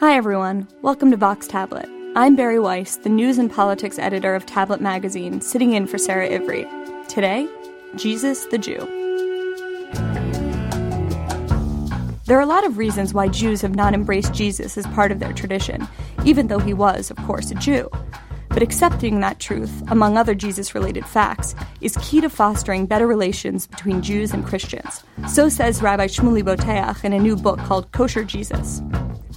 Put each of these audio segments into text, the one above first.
Hi, everyone. Welcome to Vox Tablet. I'm Bari Weiss, the news and politics editor of Tablet Magazine, sitting in for Sara Ivry. Today, Jesus the Jew. There are a lot of reasons why Jews have not embraced Jesus as part of their tradition, even though he was, of course, a Jew. But accepting that truth, among other Jesus related facts, is key to fostering better relations between Jews and Christians. So says Rabbi Shmuley Boteach in a new book called Kosher Jesus.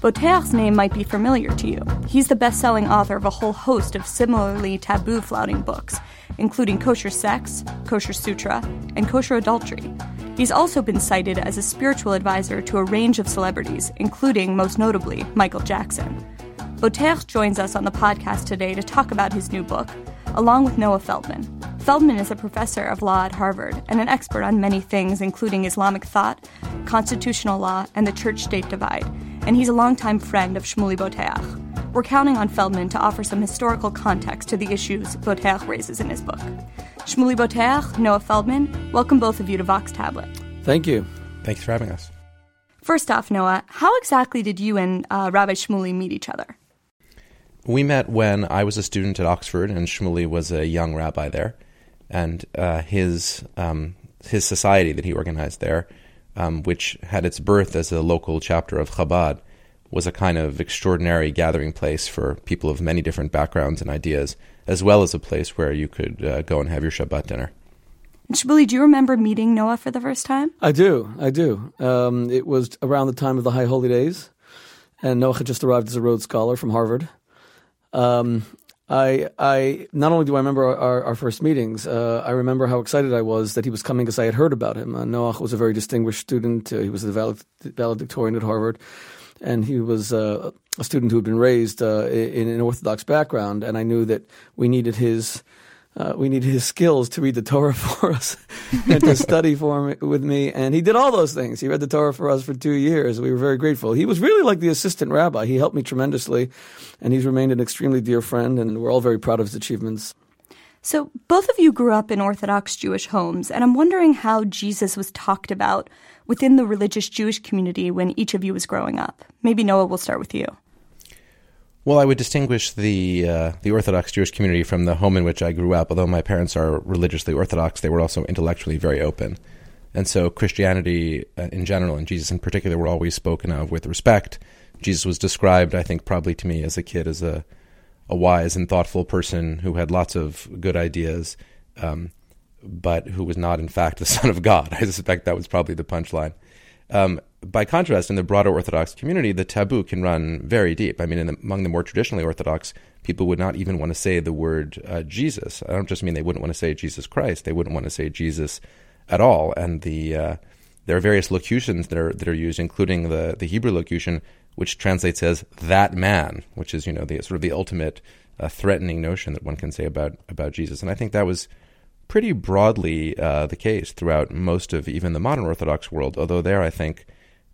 Boteach's name might be familiar to you. He's the best selling author of a whole host of similarly taboo flouting books, including Kosher Sex, Kosher Sutra, and Kosher Adultery. He's also been cited as a spiritual advisor to a range of celebrities, including, most notably, Michael Jackson. Boteach joins us on the podcast today to talk about his new book, along with Noah Feldman. Feldman is a professor of law at Harvard and an expert on many things, including Islamic thought, constitutional law, and the church state divide, and he's a longtime friend of Shmuley Boteach. We're counting on Feldman to offer some historical context to the issues Boteach raises in his book. Shmuley Boteach, Noah Feldman, welcome both of you to Vox Tablet. Thank you. Thanks for having us. First off, Noah, how exactly did you and uh, Rabbi Shmuley meet each other? We met when I was a student at Oxford, and Shmuley was a young rabbi there, and uh, his um, his society that he organized there, um, which had its birth as a local chapter of Chabad, was a kind of extraordinary gathering place for people of many different backgrounds and ideas, as well as a place where you could uh, go and have your Shabbat dinner. Shmuley, do you remember meeting Noah for the first time? I do. I do. Um, it was around the time of the High Holy Days, and Noah had just arrived as a Rhodes Scholar from Harvard. Um, I, I not only do I remember our, our first meetings, uh, I remember how excited I was that he was coming because I had heard about him. Uh, Noah was a very distinguished student. Uh, he was the valedictorian at Harvard, and he was uh, a student who had been raised uh, in an Orthodox background. And I knew that we needed his uh, we needed his skills to read the Torah for us and to study for with me. And he did all those things. He read the Torah for us for two years. We were very grateful. He was really like the assistant rabbi. He helped me tremendously, and he's remained an extremely dear friend. And we're all very proud of his achievements. So, both of you grew up in Orthodox Jewish homes, and I'm wondering how Jesus was talked about within the religious Jewish community when each of you was growing up. Maybe Noah, we'll start with you. Well, I would distinguish the uh, the Orthodox Jewish community from the home in which I grew up. Although my parents are religiously Orthodox, they were also intellectually very open, and so Christianity uh, in general and Jesus in particular were always spoken of with respect. Jesus was described, I think, probably to me as a kid as a a wise and thoughtful person who had lots of good ideas, um, but who was not in fact the Son of God. I suspect that was probably the punchline. Um, by contrast, in the broader Orthodox community, the taboo can run very deep. I mean, the, among the more traditionally Orthodox, people would not even want to say the word uh, Jesus. I don't just mean they wouldn't want to say Jesus Christ; they wouldn't want to say Jesus at all. And the uh, there are various locutions that are that are used, including the the Hebrew locution, which translates as "that man," which is you know the sort of the ultimate uh, threatening notion that one can say about about Jesus. And I think that was pretty broadly uh, the case throughout most of even the modern Orthodox world. Although there, I think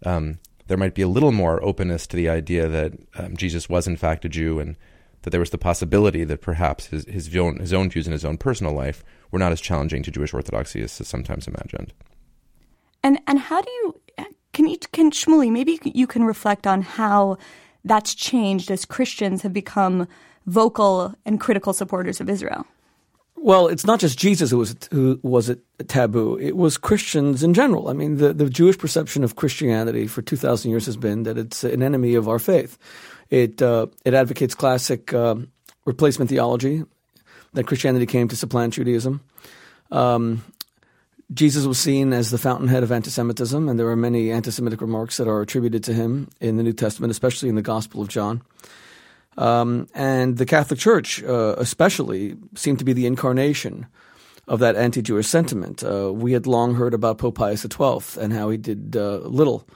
um, there might be a little more openness to the idea that um, Jesus was in fact a Jew and that there was the possibility that perhaps his his own, his own views in his own personal life were not as challenging to Jewish orthodoxy as is sometimes imagined. And and how do you can you can Shmuley maybe you can reflect on how that's changed as Christians have become vocal and critical supporters of Israel. Well, it's not just Jesus who was who was a taboo. It was Christians in general. I mean, the, the Jewish perception of Christianity for two thousand years has been that it's an enemy of our faith. It uh, it advocates classic uh, replacement theology that Christianity came to supplant Judaism. Um, Jesus was seen as the fountainhead of anti-Semitism, and there are many anti-Semitic remarks that are attributed to him in the New Testament, especially in the Gospel of John. Um, and the Catholic Church, uh, especially, seemed to be the incarnation of that anti Jewish sentiment. Uh, we had long heard about Pope Pius XII and how he did uh, little.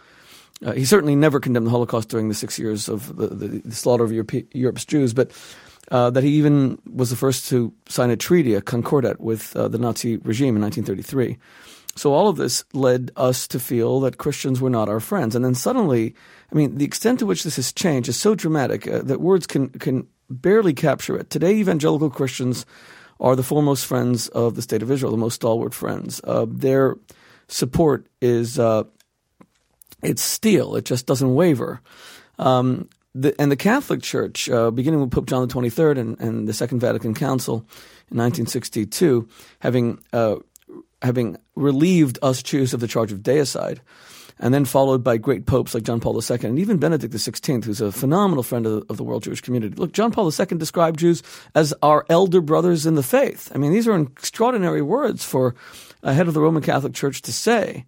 Uh, he certainly never condemned the Holocaust during the six years of the, the, the slaughter of Europe, Europe's Jews, but uh, that he even was the first to sign a treaty, a concordat, with uh, the Nazi regime in 1933. So all of this led us to feel that Christians were not our friends. And then suddenly, I mean, the extent to which this has changed is so dramatic uh, that words can can barely capture it. Today, evangelical Christians are the foremost friends of the state of Israel, the most stalwart friends. Uh, their support is uh, it's steel; it just doesn't waver. Um, the, and the Catholic Church, uh, beginning with Pope John the 23rd and, and the Second Vatican Council in 1962, having uh, having relieved us Jews of the charge of deicide, and then followed by great popes like John Paul II and even Benedict XVI, who's a phenomenal friend of, of, the world Jewish community. Look, John Paul II described Jews as our elder brothers in the faith. I mean, these are extraordinary words for a head of the Roman Catholic Church to say.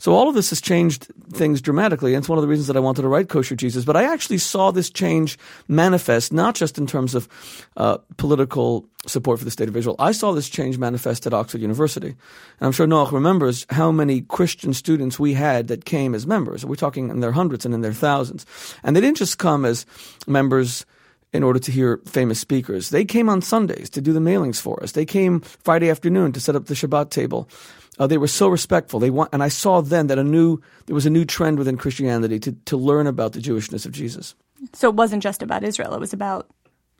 So all of this has changed things dramatically. And it's one of the reasons that I wanted to write Kosher Jesus. But I actually saw this change manifest, not just in terms of uh, political support for the state of Israel. I saw this change manifest at Oxford University. And I'm sure Noach remembers how many Christian students we had that came as members. We're talking in their hundreds and in their thousands. And they didn't just come as members in order to hear famous speakers. They came on Sundays to do the mailings for us. They came Friday afternoon to set up the Shabbat table. Uh, they were so respectful. They want, and I saw then that a new there was a new trend within Christianity to to learn about the Jewishness of Jesus. So it wasn't just about Israel; it was about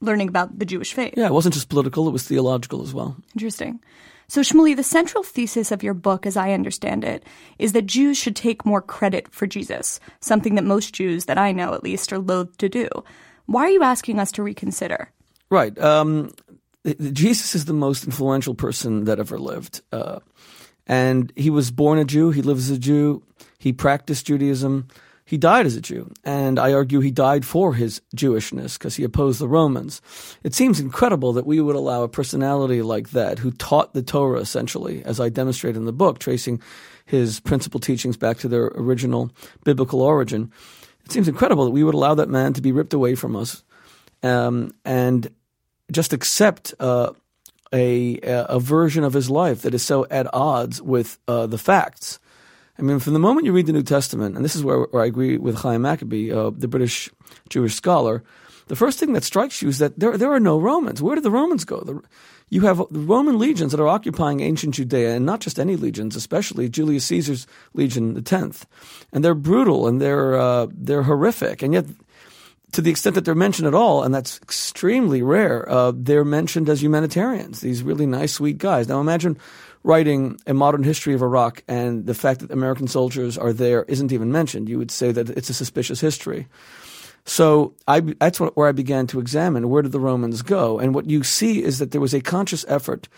learning about the Jewish faith. Yeah, it wasn't just political; it was theological as well. Interesting. So, Shmuley, the central thesis of your book, as I understand it, is that Jews should take more credit for Jesus, something that most Jews, that I know at least, are loath to do. Why are you asking us to reconsider? Right. Um, Jesus is the most influential person that ever lived. Uh, and he was born a Jew, he lives as a Jew, he practiced Judaism, he died as a Jew. And I argue he died for his Jewishness because he opposed the Romans. It seems incredible that we would allow a personality like that who taught the Torah essentially, as I demonstrate in the book, tracing his principal teachings back to their original biblical origin. It seems incredible that we would allow that man to be ripped away from us um, and just accept uh, a, a version of his life that is so at odds with uh, the facts. I mean, from the moment you read the New Testament, and this is where, where I agree with Hyam Maccoby, uh, the British Jewish scholar, the first thing that strikes you is that there, there are no Romans. Where did the Romans go? The, you have Roman legions that are occupying ancient Judea, and not just any legions, especially Julius Caesar's legion, the tenth, and they're brutal and they're uh, they're horrific, and yet to the extent that they're mentioned at all, and that's extremely rare, uh, they're mentioned as humanitarians, these really nice, sweet guys. Now imagine writing a modern history of Iraq and the fact that American soldiers are there isn't even mentioned. You would say that it's a suspicious history. So I, that's where I began to examine where did the Romans go? And what you see is that there was a conscious effort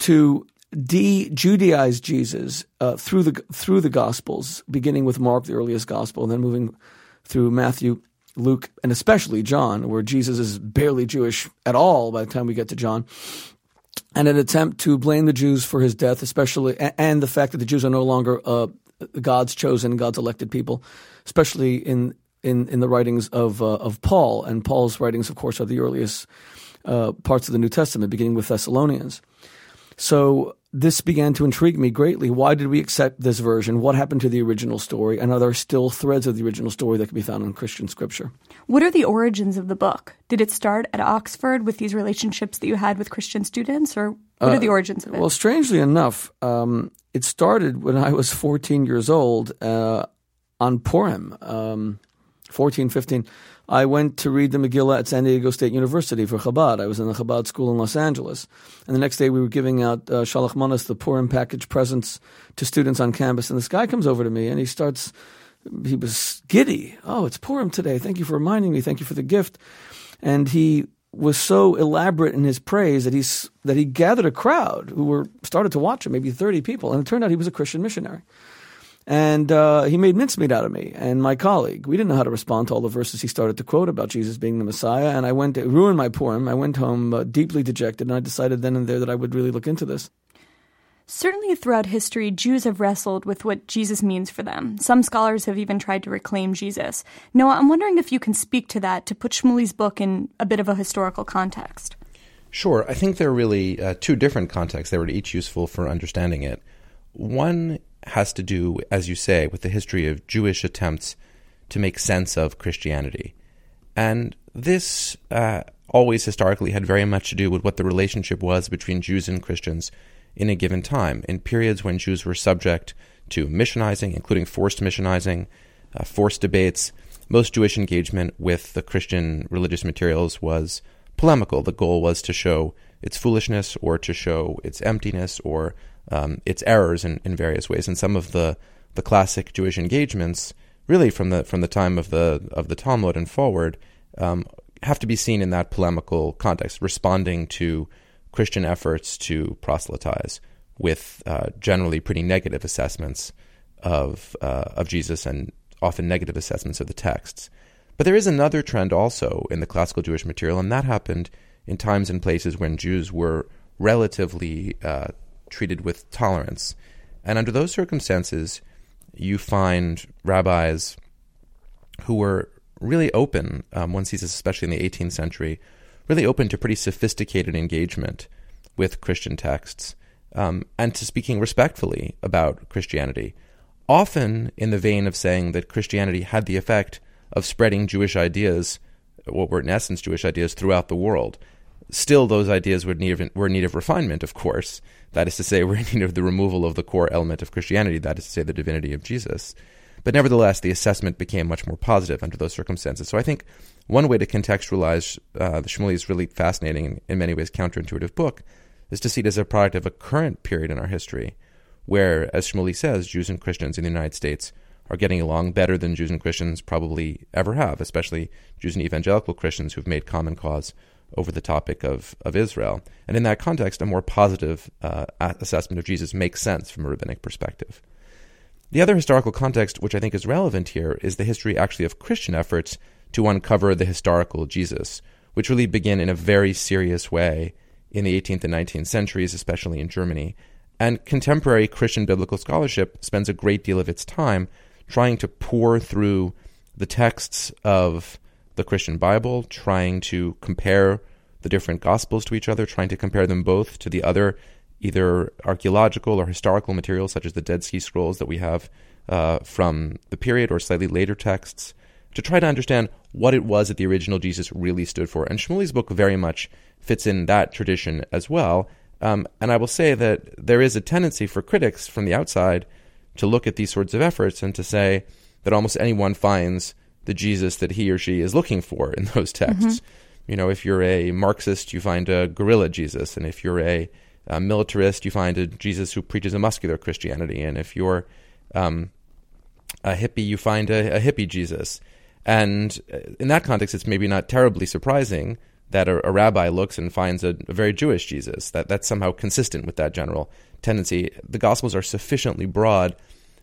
to de-Judaize Jesus uh, through the through the Gospels, beginning with Mark, the earliest Gospel, and then moving through Matthew, Luke, and especially John, where Jesus is barely Jewish at all by the time we get to John, and an attempt to blame the Jews for his death, especially, and the fact that the Jews are no longer uh, God's chosen, God's elected people, especially in in, in the writings of uh, of Paul. And Paul's writings, of course, are the earliest uh, parts of the New Testament, beginning with Thessalonians. So this began to intrigue me greatly. Why did we accept this version? What happened to the original story? And are there still threads of the original story that can be found in Christian scripture? What are the origins of the book? Did it start at Oxford with these relationships that you had with Christian students, or what uh, are the origins of it? Well, strangely enough, um, it started when I was 14 years old uh, on Purim, um, 14, 15. I went to read the Megillah at San Diego State University for Chabad. I was in the Chabad school in Los Angeles. And the next day we were giving out uh, Shalach Manas, the Purim package presents to students on campus. And this guy comes over to me and he starts, he was giddy. Oh, it's Purim today. Thank you for reminding me. Thank you for the gift. And he was so elaborate in his praise that, he's, that he gathered a crowd who were started to watch him, maybe 30 people. And it turned out he was a Christian missionary. And uh, he made mincemeat out of me and my colleague. We didn't know how to respond to all the verses he started to quote about Jesus being the Messiah. And I went, to, ruined my Purim. I went home uh, deeply dejected, and I decided then and there that I would really look into this. Certainly throughout history, Jews have wrestled with what Jesus means for them. Some scholars have even tried to reclaim Jesus. Noah, I'm wondering if you can speak to that to put Shmuley's book in a bit of a historical context. Sure. I think there are really uh, two different contexts that were each useful for understanding it. One has to do, as you say, with the history of Jewish attempts to make sense of Christianity. And this uh, always historically had very much to do with what the relationship was between Jews and Christians in a given time, in periods when Jews were subject to missionizing, including forced missionizing, uh, forced debates. Most Jewish engagement with the Christian religious materials was polemical. The goal was to show its foolishness or to show its emptiness or um, its errors in, in various ways. And some of the, the classic Jewish engagements really from the from the time of the of the Talmud and forward, um, have to be seen in that polemical context, responding to Christian efforts to proselytize with uh, generally pretty negative assessments of uh, of Jesus and often negative assessments of the texts. But there is another trend also in the classical Jewish material, and that happened in times and places when Jews were relatively uh, treated with tolerance. And under those circumstances, you find rabbis who were really open, um, one sees this especially in the 18th century, really open to pretty sophisticated engagement with Christian texts um, and to speaking respectfully about Christianity, often in the vein of saying that Christianity had the effect of spreading Jewish ideas, what were in essence Jewish ideas, throughout the world. Still, those ideas were, need of, were in need of refinement, of course. That is to say, we're in need of the removal of the core element of Christianity, that is to say, the divinity of Jesus. But nevertheless, the assessment became much more positive under those circumstances. So I think one way to contextualize uh, the Shmuley's really fascinating, and in many ways counterintuitive book, is to see it as a product of a current period in our history, where, as Shmuley says, Jews and Christians in the United States are getting along better than Jews and Christians probably ever have, especially Jews and evangelical Christians who've made common cause over the topic of, of Israel. And in that context, a more positive uh, assessment of Jesus makes sense from a rabbinic perspective. The other historical context, which I think is relevant here, is the history actually of Christian efforts to uncover the historical Jesus, which really begin in a very serious way in the 18th and 19th centuries, especially in Germany. And contemporary Christian biblical scholarship spends a great deal of its time trying to pore through the texts of the Christian Bible, trying to compare the different gospels to each other, trying to compare them both to the other either archaeological or historical materials, such as the Dead Sea Scrolls that we have uh, from the period or slightly later texts, to try to understand what it was that the original Jesus really stood for. And Shmuley's book very much fits in that tradition as well. Um, and I will say that there is a tendency for critics from the outside to look at these sorts of efforts and to say that almost anyone finds the Jesus that he or she is looking for in those texts. Mm-hmm. You know, if you're a Marxist, you find a guerrilla Jesus, and if you're a a militarist, you find a Jesus who preaches a muscular Christianity, and if you're um, a hippie, you find a, a, hippie Jesus. And uh, in that context, it's maybe not terribly surprising that a, a rabbi looks and finds a, a, very Jewish Jesus. That that's somehow consistent with that general tendency. The Gospels are sufficiently broad,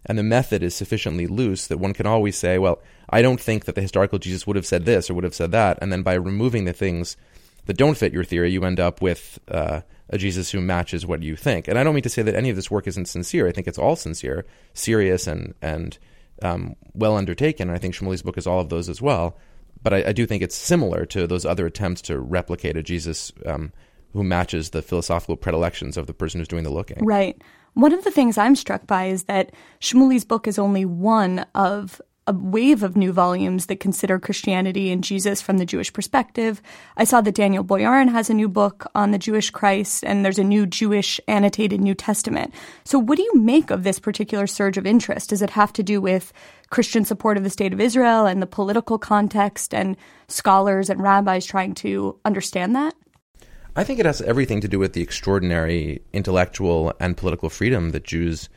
and the method is sufficiently loose that one can always say, "Well, I don't think that the historical Jesus would have said this or would have said that," and then by removing the things that don't fit your theory, you end up with uh, a Jesus who matches what you think. And I don't mean to say that any of this work isn't sincere. I think it's all sincere, serious, and and um, well undertaken. And I think Shmuley's book is all of those as well. But I, I, do think it's similar to those other attempts to replicate a Jesus um, who matches the philosophical predilections of the person who's doing the looking. Right. One of the things I'm struck by is that Shmuley's book is only one of a wave of new volumes that consider Christianity and Jesus from the Jewish perspective. I saw that Daniel Boyarin has a new book on the Jewish Christ, and there's a new Jewish annotated New Testament. So, what do you make of this particular surge of interest? Does it have to do with Christian support of the state of Israel and the political context and scholars and rabbis trying to understand that? I think it has everything to do with the extraordinary intellectual and political freedom that Jews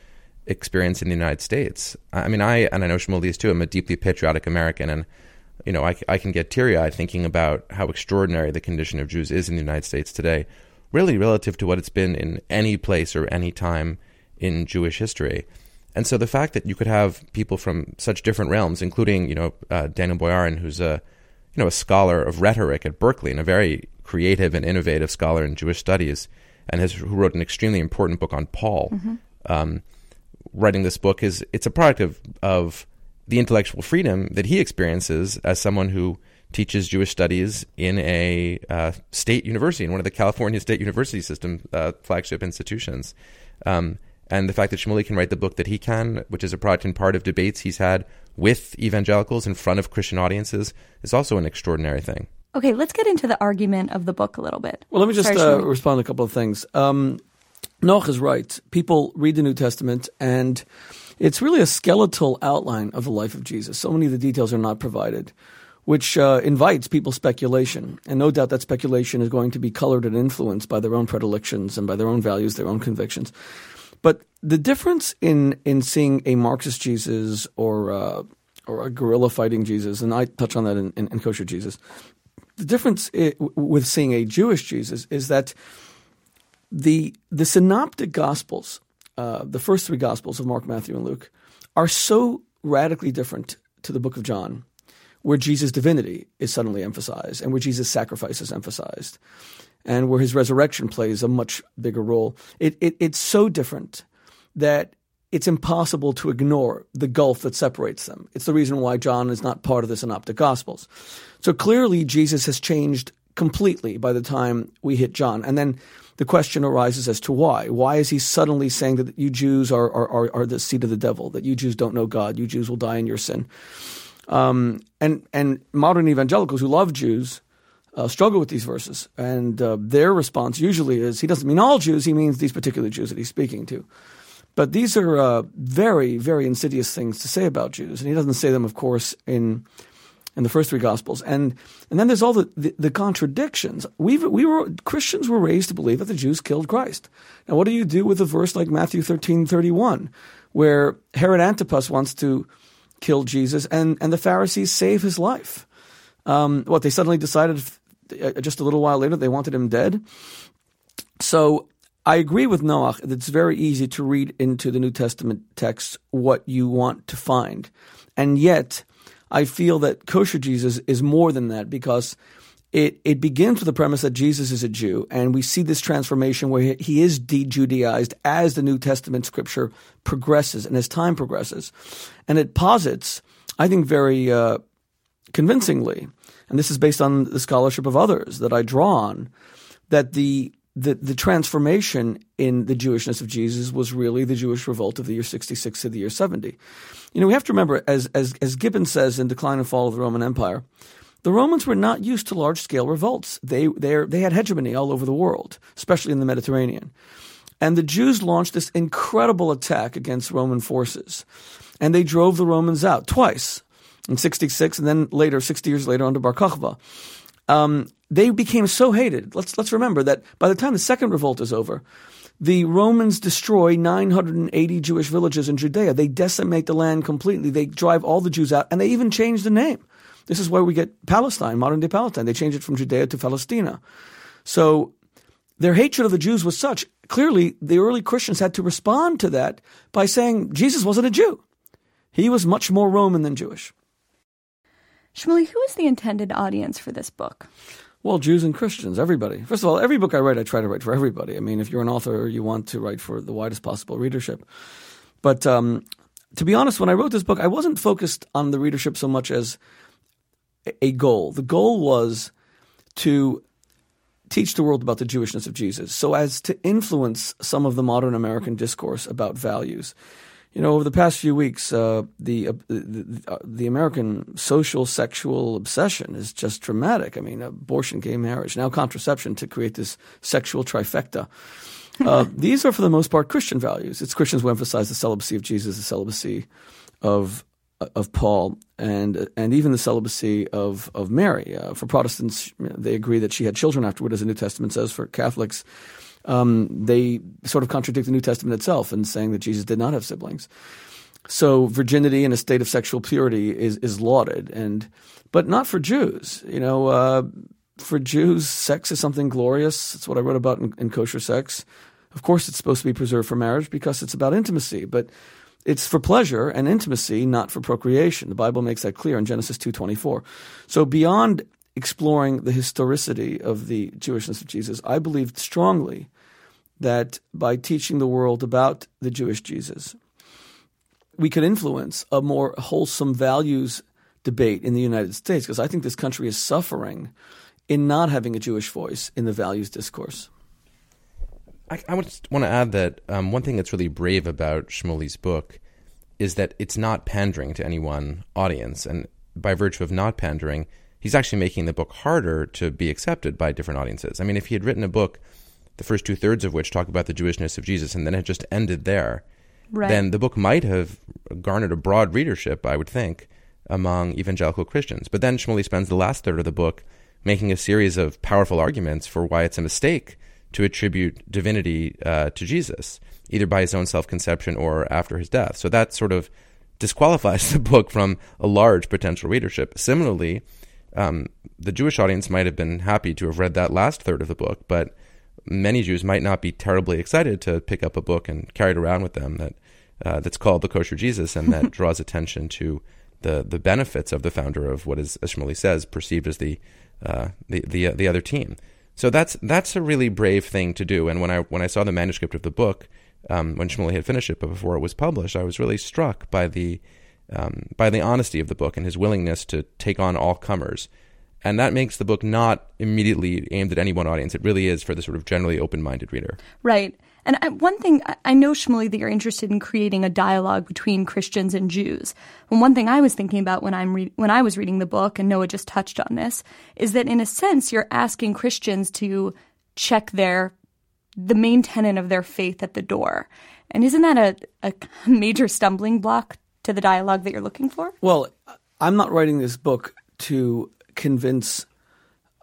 experience in the United States. I mean, I and I know Shmuley is too. I'm a deeply patriotic American, and you know, I, I can get teary eyed thinking about how extraordinary the condition of Jews is in the United States today, really relative to what it's been in any place or any time in Jewish history. And so the fact that you could have people from such different realms, including you know uh, Daniel Boyarin, who's a you know a scholar of rhetoric at Berkeley and a very creative and innovative scholar in Jewish studies, and has who wrote an extremely important book on Paul. Mm-hmm. Um, writing this book is it's a product of of the intellectual freedom that he experiences as someone who teaches Jewish studies in a uh, state university, in one of the California State University System uh, flagship institutions. Um, and the fact that Shmuley can write the book that he can, which is a product and part of debates he's had with evangelicals in front of Christian audiences, is also an extraordinary thing. Okay, let's get into the argument of the book a little bit. Well, let me just Sorry, uh, respond to a couple of things. Um, Noach is right. People read the New Testament and it's really a skeletal outline of the life of Jesus. So many of the details are not provided, which uh, invites people's speculation. And no doubt that speculation is going to be colored and influenced by their own predilections and by their own values, their own convictions. But the difference in, in seeing a Marxist Jesus or uh, or a guerrilla fighting Jesus, and I touch on that in, in, in kosher Jesus. The difference with seeing a Jewish Jesus is that the the synoptic gospels, uh, the first three gospels of Mark, Matthew, and Luke, are so radically different to the book of John, where Jesus' divinity is suddenly emphasized and where Jesus' sacrifice is emphasized, and where his resurrection plays a much bigger role. It, it it's so different that it's impossible to ignore the gulf that separates them. It's the reason why John is not part of the Synoptic Gospels. So clearly, Jesus has changed completely by the time we hit John. And then the question arises as to why. Why is he suddenly saying that you Jews are, are, are, the seed of the devil, that you Jews don't know God, you Jews will die in your sin? Um, and, and modern evangelicals who love Jews uh, struggle with these verses. And uh, their response usually is he doesn't mean all Jews, he means these particular Jews that he's speaking to. But these are uh, very, very insidious things to say about Jews, and he doesn't say them, of course, in in the first three Gospels. And and then there's all the, the, the contradictions. We we were Christians were raised to believe that the Jews killed Christ. Now, what do you do with a verse like Matthew thirteen thirty one, where Herod Antipas wants to kill Jesus, and and the Pharisees save his life? Um, what they suddenly decided uh, just a little while later they wanted him dead. So I agree with Noach that it's very easy to read into the New Testament text what you want to find. And yet, I feel that kosher Jesus is more than that because it, it begins with the premise that Jesus is a Jew, and we see this transformation where he is de Judaized as the New Testament scripture progresses and as time progresses. And it posits, I think, very uh, convincingly, and this is based on the scholarship of others that I draw on, that the the, the transformation in the Jewishness of Jesus was really the Jewish revolt of the year 66 to the year 70. You know, we have to remember, as, as, as Gibbon says in Decline and Fall of the Roman Empire, the Romans were not used to large scale revolts. They, they had hegemony all over the world, especially in the Mediterranean. And the Jews launched this incredible attack against Roman forces. And they drove the Romans out twice in 66 and then later, 60 years later, under Bar Kokhba. Um, they became so hated. Let's let's remember that by the time the second revolt is over, the Romans destroy 980 Jewish villages in Judea. They decimate the land completely. They drive all the Jews out, and they even change the name. This is where we get Palestine, modern day Palestine. They change it from Judea to Palestina. So their hatred of the Jews was such. Clearly, the early Christians had to respond to that by saying Jesus wasn't a Jew. He was much more Roman than Jewish. Shmuley, who is the intended audience for this book? Well, Jews and Christians, everybody. First of all, every book I write, I try to write for everybody. I mean, if you're an author, you want to write for the widest possible readership. But um, to be honest, when I wrote this book, I wasn't focused on the readership so much as a goal. The goal was to teach the world about the Jewishness of Jesus so as to influence some of the modern American discourse about values. You know, over the past few weeks, uh, the, uh, the, uh, the American social sexual obsession is just dramatic. I mean, abortion, gay marriage, now contraception to create this sexual trifecta. Uh, these are, for the most part, Christian values. It's Christians who emphasize the celibacy of Jesus, the celibacy of of Paul, and and even the celibacy of of Mary. Uh, for Protestants, they agree that she had children afterward, as the New Testament says. For Catholics, um, they sort of contradict the New Testament itself in saying that Jesus did not have siblings. So virginity in a state of sexual purity is is lauded, and but not for Jews. You know, uh, for Jews, sex is something glorious. That's what I wrote about in, in kosher sex. Of course, it's supposed to be preserved for marriage because it's about intimacy, but it's for pleasure and intimacy, not for procreation. The Bible makes that clear in Genesis two twenty four. So beyond exploring the historicity of the Jewishness of Jesus, I believe strongly that by teaching the world about the Jewish Jesus, we could influence a more wholesome values debate in the United States because I think this country is suffering in not having a Jewish voice in the values discourse. I, I want to add that um, one thing that's really brave about Shmuley's book is that it's not pandering to any one audience. And by virtue of not pandering, he's actually making the book harder to be accepted by different audiences. I mean, if he had written a book the first two thirds of which talk about the Jewishness of Jesus, and then it just ended there, right. then the book might have garnered a broad readership, I would think, among evangelical Christians. But then Shmuley spends the last third of the book making a series of powerful arguments for why it's a mistake to attribute divinity uh, to Jesus, either by his own self conception or after his death. So that sort of disqualifies the book from a large potential readership. Similarly, um, the Jewish audience might have been happy to have read that last third of the book, but many Jews might not be terribly excited to pick up a book and carry it around with them that uh, that's called the Kosher Jesus and that draws attention to the the benefits of the founder of what is, as Shmuley says, perceived as the uh, the the, the other team. So that's that's a really brave thing to do. And when I when I saw the manuscript of the book, um, when Shmuley had finished it, but before it was published, I was really struck by the um, by the honesty of the book and his willingness to take on all comers. And that makes the book not immediately aimed at any one audience. It really is for the sort of generally open minded reader. Right. And I, one thing, I know, Shmuley, that you're interested in creating a dialogue between Christians and Jews. And one thing I was thinking about when, I'm re- when I was reading the book, and Noah just touched on this, is that in a sense, you're asking Christians to check their the main tenet of their faith at the door. And isn't that a, a major stumbling block to the dialogue that you're looking for? Well, I'm not writing this book to convince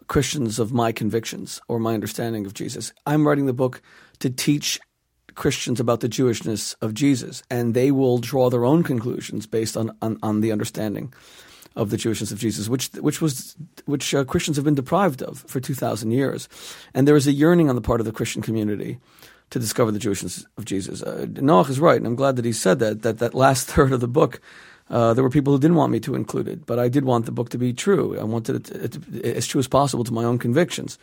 Christians of my convictions or my understanding of Jesus. I'm writing the book to teach Christians about the Jewishness of Jesus, and they will draw their own conclusions based on, on, on the understanding of the Jewishness of Jesus, which which was which uh, Christians have been deprived of for two thousand years, and there is a yearning on the part of the Christian community to discover the Jewishness of Jesus. Uh, Noach is right, and I'm glad that he said that. That that last third of the book uh, there were people who didn't want me to include it, but I did want the book to be true. I wanted it, to, it as true as possible to my own convictions.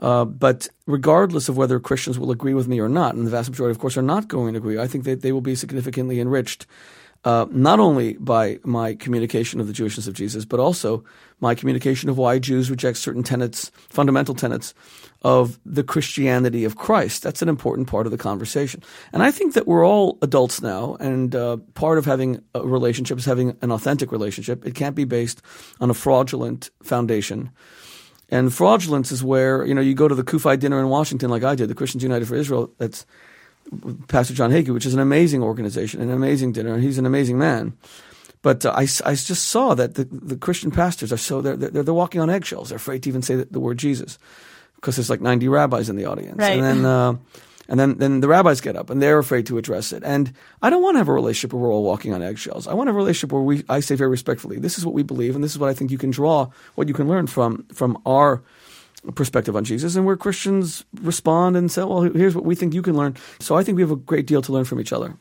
Uh, but regardless of whether Christians will agree with me or not, and the vast majority, of course, are not going to agree, I think that they will be significantly enriched uh, not only by my communication of the Jewishness of Jesus, but also my communication of why Jews reject certain tenets, fundamental tenets of the Christianity of Christ. That's an important part of the conversation. And I think that we're all adults now, and uh, part of having a relationship is having an authentic relationship. It can't be based on a fraudulent foundation. And fraudulence is where, you know, you go to the CUFI dinner in Washington like I did, the Christians United for Israel, that's Pastor John Hagee, which is an amazing organization, an amazing dinner, and he's an amazing man. But uh, I, I just saw that the, the Christian pastors are so, they're, they're, they're walking on eggshells. They're afraid to even say the, the word Jesus because there's like 90 rabbis in the audience. Right. And then, uh, and then, then the rabbis get up and they're afraid to address it. And I don't want to have a relationship where we're all walking on eggshells. I want a relationship where we, I say very respectfully, this is what we believe and this is what I think you can draw, what you can learn from, from our perspective on Jesus, and where Christians respond and say, well, here's what we think you can learn. So I think we have a great deal to learn from each other.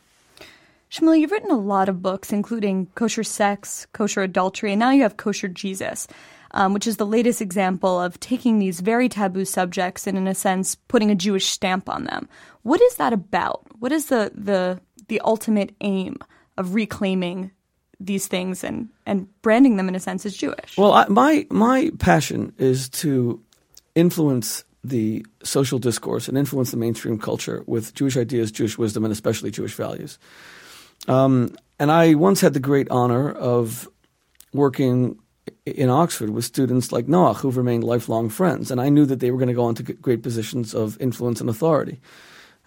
Shmuel, you've written a lot of books, including Kosher Sex, Kosher Adultery, and now you have Kosher Jesus, um, which is the latest example of taking these very taboo subjects and, in a sense, putting a Jewish stamp on them. What is that about? What is the, the, the ultimate aim of reclaiming these things and, and branding them, in a sense, as Jewish? Well, I, my, my passion is to influence the social discourse and influence the mainstream culture with Jewish ideas, Jewish wisdom, and especially Jewish values. Um, and I once had the great honor of working in Oxford with students like Noach, who've remained lifelong friends. And I knew that they were going to go on to great positions of influence and authority.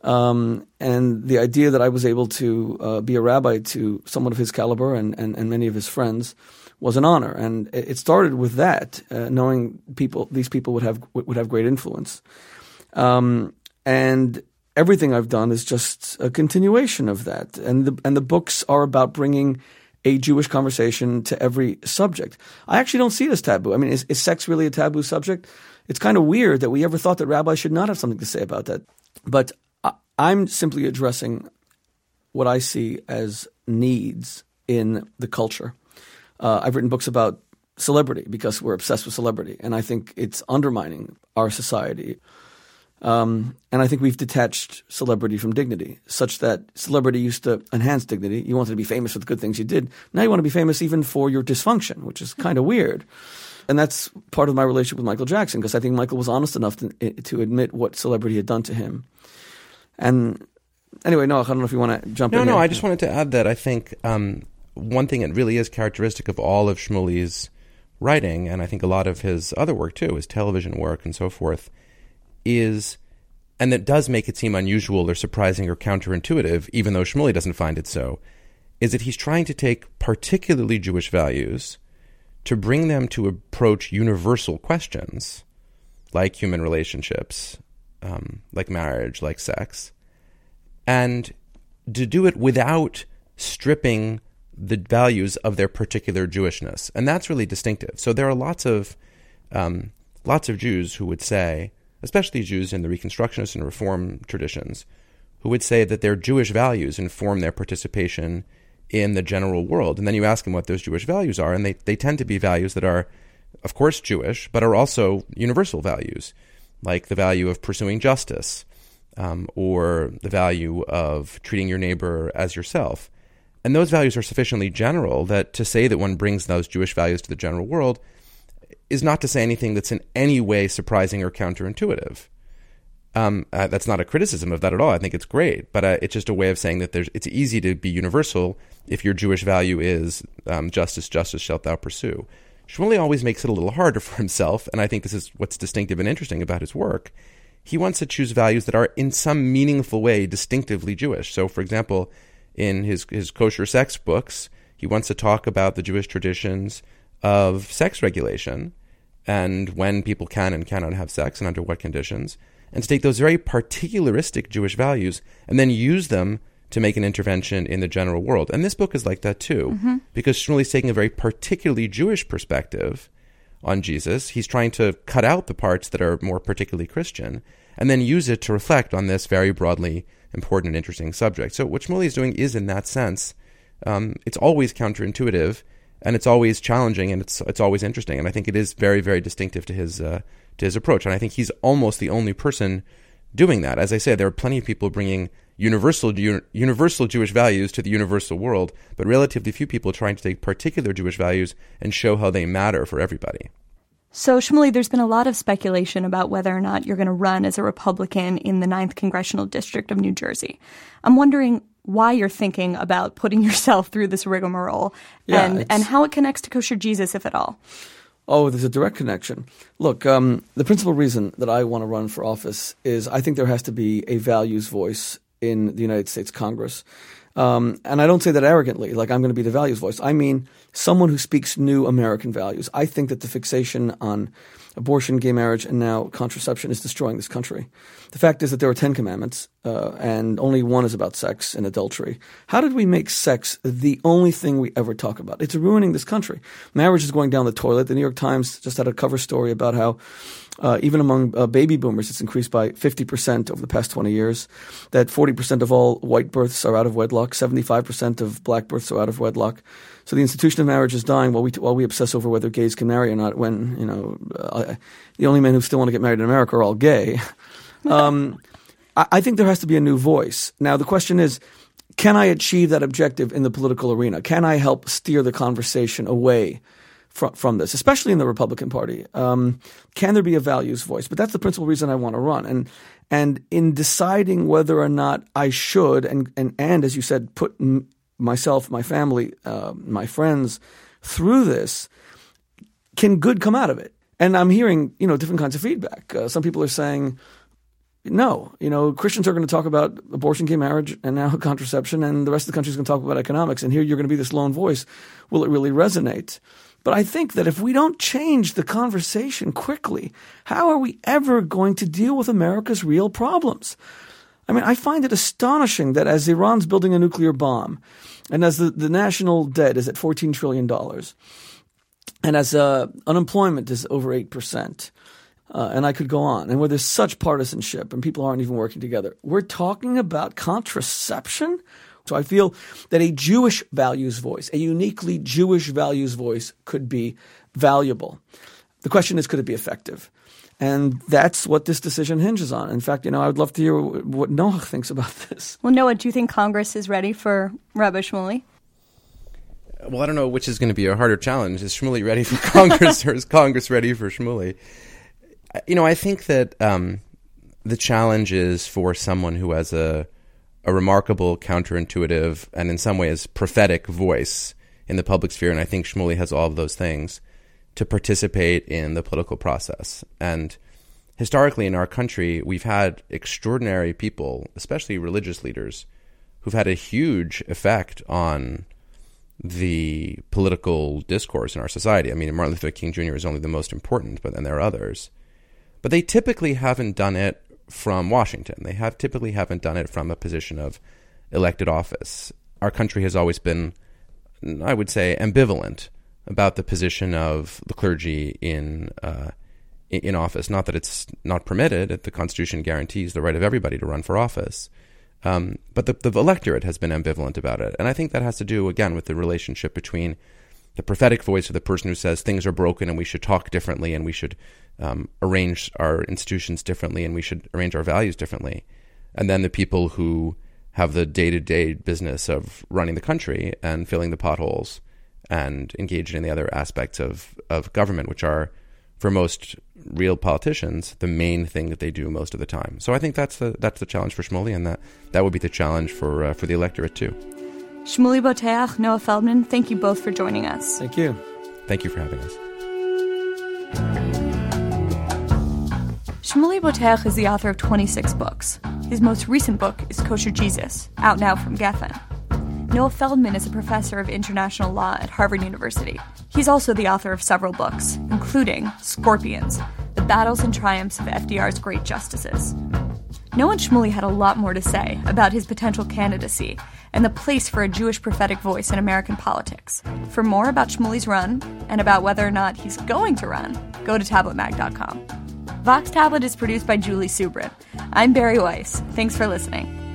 Um, and the idea that I was able to uh, be a rabbi to someone of his caliber and, and, and many of his friends was an honor. And it started with that, uh, knowing people, these people would have would have great influence. Um, and everything I've done is just a continuation of that. And the and the books are about bringing a Jewish conversation to every subject. I actually don't see it as taboo. I mean, is, is sex really a taboo subject? It's kind of weird that we ever thought that rabbis should not have something to say about that. But I, I'm simply addressing what I see as needs in the culture. Uh, I've written books about celebrity because we're obsessed with celebrity, and I think it's undermining our society. Um, and I think we've detached celebrity from dignity, such that celebrity used to enhance dignity. You wanted to be famous for the good things you did. Now you want to be famous even for your dysfunction, which is kind of weird. And that's part of my relationship with Michael Jackson because I think Michael was honest enough to, to admit what celebrity had done to him. And anyway, no, I don't know if you want to jump no, in. No, no, I just wanted to add that I think um, one thing that really is characteristic of all of Shmuley's writing, and I think a lot of his other work too, his television work and so forth, is, and that does make it seem unusual or surprising or counterintuitive, even though Shmuley doesn't find it so, is that he's trying to take particularly Jewish values to bring them to approach universal questions like human relationships, um, like marriage, like sex, and to do it without stripping the values of their particular Jewishness, and that's really distinctive. So there are lots of um, lots of Jews who would say, especially Jews in the Reconstructionist and Reform traditions, who would say that their Jewish values inform their participation in the general world. And then you ask them what those Jewish values are, and they, they tend to be values that are, of course, Jewish, but are also universal values, like the value of pursuing justice, um, or the value of treating your neighbor as yourself. And those values are sufficiently general that to say that one brings those Jewish values to the general world is not to say anything that's in any way surprising or counterintuitive. Um, uh, that's not a criticism of that at all. I think it's great, but uh, it's just a way of saying that there's, it's easy to be universal if your Jewish value is um, justice, justice shalt thou pursue. Shmuley always makes it a little harder for himself, and I think this is what's distinctive and interesting about his work. He wants to choose values that are in some meaningful way distinctively Jewish. So, for example, in his, his kosher sex books, he wants to talk about the Jewish traditions of sex regulation and when people can and cannot have sex and under what conditions and to take those very particularistic Jewish values and then use them to make an intervention in the general world. And this book is like that too, mm-hmm. because Shmuley's taking a very particularly Jewish perspective on Jesus. He's trying to cut out the parts that are more particularly Christian and then use it to reflect on this very broadly important and interesting subject. So what Shmuley is doing is, in that sense, um, it's always counterintuitive and it's always challenging and it's it's always interesting. And I think it is very very distinctive to his uh, to his approach. And I think he's almost the only person doing that. As I said, there are plenty of people bringing universal universal Jewish values to the universal world, but relatively few people trying to take particular Jewish values and show how they matter for everybody. So, Shmuley, there's been a lot of speculation about whether or not you're going to run as a Republican in the 9th Congressional District of New Jersey. I'm wondering why you're thinking about putting yourself through this rigmarole yeah, and, and how it connects to kosher Jesus, if at all. Oh, there's a direct connection. Look, um, the principal reason that I want to run for office is I think there has to be a values voice in the United States Congress. Um, and I don't say that arrogantly, like I'm going to be the values voice. I mean someone who speaks new American values. I think that the fixation on abortion, gay marriage, and now contraception is destroying this country. The fact is that there are Ten Commandments, uh, and only one is about sex and adultery. How did we make sex the only thing we ever talk about? It's ruining this country. Marriage is going down the toilet. The New York Times just had a cover story about how uh, even among uh, baby boomers, it's increased by 50% over the past 20 years. That 40% of all white births are out of wedlock, 75% of black births are out of wedlock. So the institution of marriage is dying while we, while we obsess over whether gays can marry or not, when, you know, uh, the only men who still want to get married in America are all gay. um, I, think there has to be a new voice. Now, the question is, can I achieve that objective in the political arena? Can I help steer the conversation away from, from this, especially in the Republican Party? Um, can there be a values voice? But that's the principal reason I want to run. And and in deciding whether or not I should, and and and as you said, put m- myself, my family, uh, my friends through this, can good come out of it? And I'm hearing you know different kinds of feedback. Uh, some people are saying. No, you know, Christians are going to talk about abortion, gay marriage, and now contraception, and the rest of the country is going to talk about economics. And here you're going to be this lone voice. Will it really resonate? But I think that if we don't change the conversation quickly, how are we ever going to deal with America's real problems? I mean, I find it astonishing that as Iran's building a nuclear bomb, and as the, the national debt is at $14 trillion, and as uh, unemployment is over 8%, uh, and I could go on, and where there's such partisanship and people aren't even working together, we're talking about contraception? So I feel that a Jewish values voice, a uniquely Jewish values voice, could be valuable. The question is, could it be effective? And that's what this decision hinges on. In fact, you know, I would love to hear what Noah thinks about this. Well, Noah, do you think Congress is ready for Rabbi Shmuley? Well, I don't know which is going to be a harder challenge. Is Shmuley ready for Congress or is Congress ready for Shmuley? You know, I think that um, the challenge is for someone who has a a remarkable, counterintuitive, and in some ways prophetic voice in the public sphere. And I think Shmuley has all of those things to participate in the political process. And historically in our country, we've had extraordinary people, especially religious leaders, who've had a huge effect on the political discourse in our society. I mean, Martin Luther King Jr. is only the most important, but then there are others. But they typically haven't done it from Washington. They have typically haven't done it from a position of elected office. Our country has always been I would say, ambivalent about the position of the clergy in uh, in office. Not that it's not permitted; the Constitution guarantees the right of everybody to run for office. Um, but the, the electorate has been ambivalent about it, and I think that has to do again with the relationship between the prophetic voice of the person who says things are broken and we should talk differently and we should um, arrange our institutions differently and we should arrange our values differently, and then the people who have the day to day business of running the country and filling the potholes and engaging in the other aspects of, of government, which are, for most real politicians, the main thing that they do most of the time. So I think that's the that's the challenge for Shmuley, and that, that would be the challenge for uh, for the electorate too. Shmuley Boteach, Noah Feldman, thank you both for joining us. Thank you. Thank you for having us. Shmuley Boteach is the author of 26 books. His most recent book is Kosher Jesus, out now from Gefen. Noah Feldman is a professor of international law at Harvard University. He's also the author of several books, including Scorpions The Battles and Triumphs of FDR's Great Justices. Noah Shmuley had a lot more to say about his potential candidacy and the place for a Jewish prophetic voice in American politics. For more about Shmuley's run and about whether or not he's going to run, go to tabletmag.com. Vox Tablet is produced by Julie Subrin. I'm Bari Weiss. Thanks for listening.